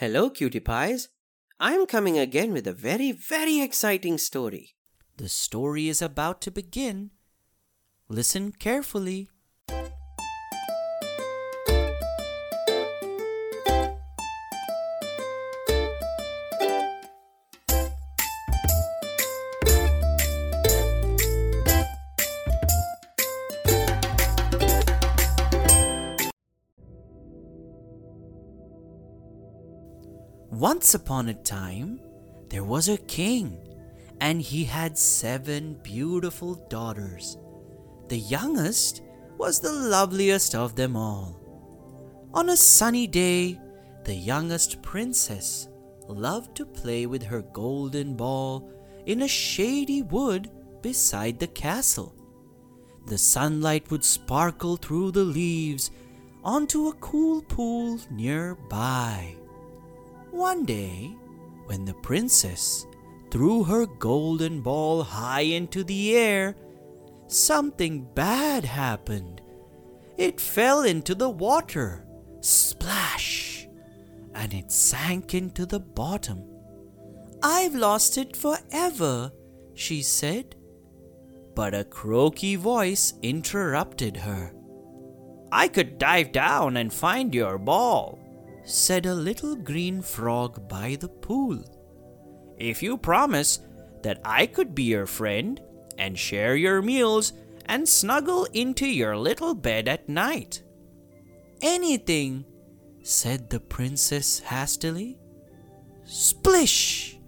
Hello, cutie pies. I'm coming again with a very, very exciting story. The story is about to begin. Listen carefully. Once upon a time, there was a king, and he had seven beautiful daughters. The youngest was the loveliest of them all. On a sunny day, the youngest princess loved to play with her golden ball in a shady wood beside the castle. The sunlight would sparkle through the leaves onto a cool pool nearby. One day, when the princess threw her golden ball high into the air, something bad happened. It fell into the water, splash, and it sank into the bottom. I've lost it forever, she said. But a croaky voice interrupted her. I could dive down and find your ball said a little green frog by the pool. If you promise that I could be your friend and share your meals and snuggle into your little bed at night. Anything, said the princess hastily. Splish!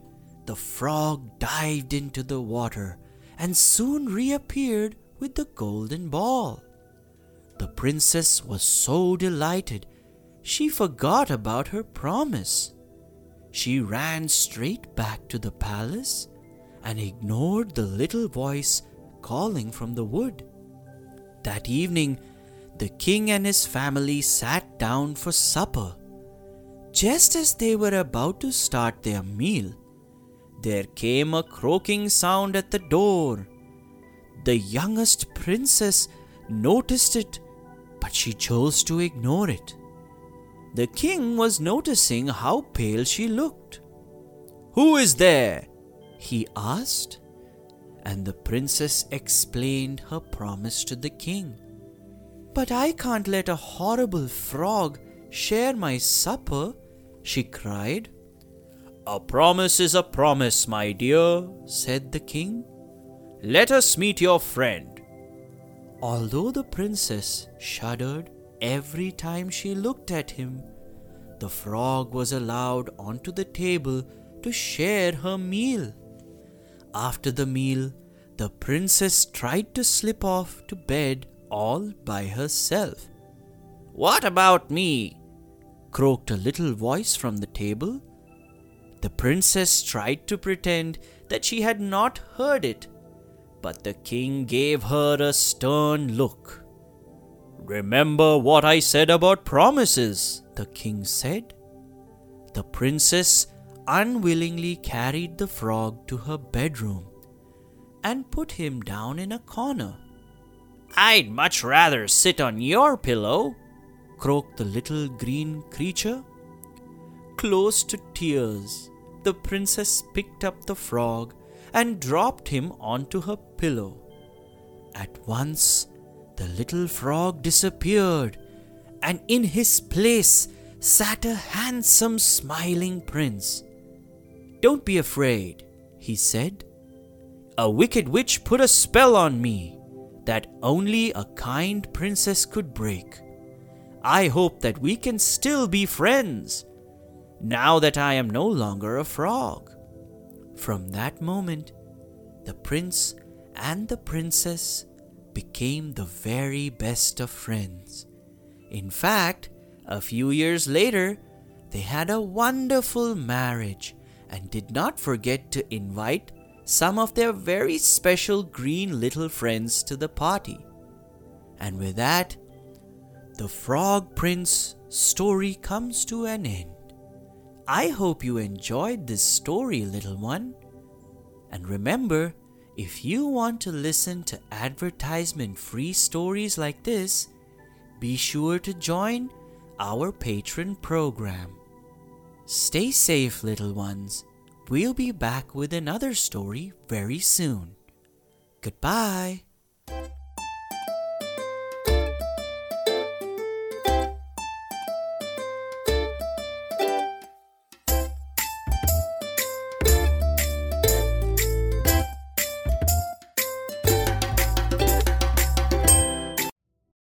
The frog dived into the water and soon reappeared with the golden ball. The princess was so delighted she forgot about her promise. She ran straight back to the palace and ignored the little voice calling from the wood. That evening, the king and his family sat down for supper. Just as they were about to start their meal, there came a croaking sound at the door. The youngest princess noticed it, but she chose to ignore it. The king was noticing how pale she looked. Who is there? he asked, and the princess explained her promise to the king. But I can't let a horrible frog share my supper, she cried. A promise is a promise, my dear, said the king. Let us meet your friend. Although the princess shuddered every time she looked at him. The frog was allowed onto the table to share her meal. After the meal, the princess tried to slip off to bed all by herself. What about me? croaked a little voice from the table. The princess tried to pretend that she had not heard it, but the king gave her a stern look. Remember what I said about promises, the king said. The princess unwillingly carried the frog to her bedroom and put him down in a corner. I'd much rather sit on your pillow, croaked the little green creature. Close to tears, the princess picked up the frog and dropped him onto her pillow. At once, the little frog disappeared, and in his place sat a handsome, smiling prince. Don't be afraid, he said. A wicked witch put a spell on me that only a kind princess could break. I hope that we can still be friends, now that I am no longer a frog. From that moment, the prince and the princess became the very best of friends. In fact, a few years later, they had a wonderful marriage and did not forget to invite some of their very special green little friends to the party. And with that, the Frog Prince story comes to an end. I hope you enjoyed this story, little one. And remember, if you want to listen to advertisement free stories like this, be sure to join our patron program. Stay safe, little ones. We'll be back with another story very soon. Goodbye.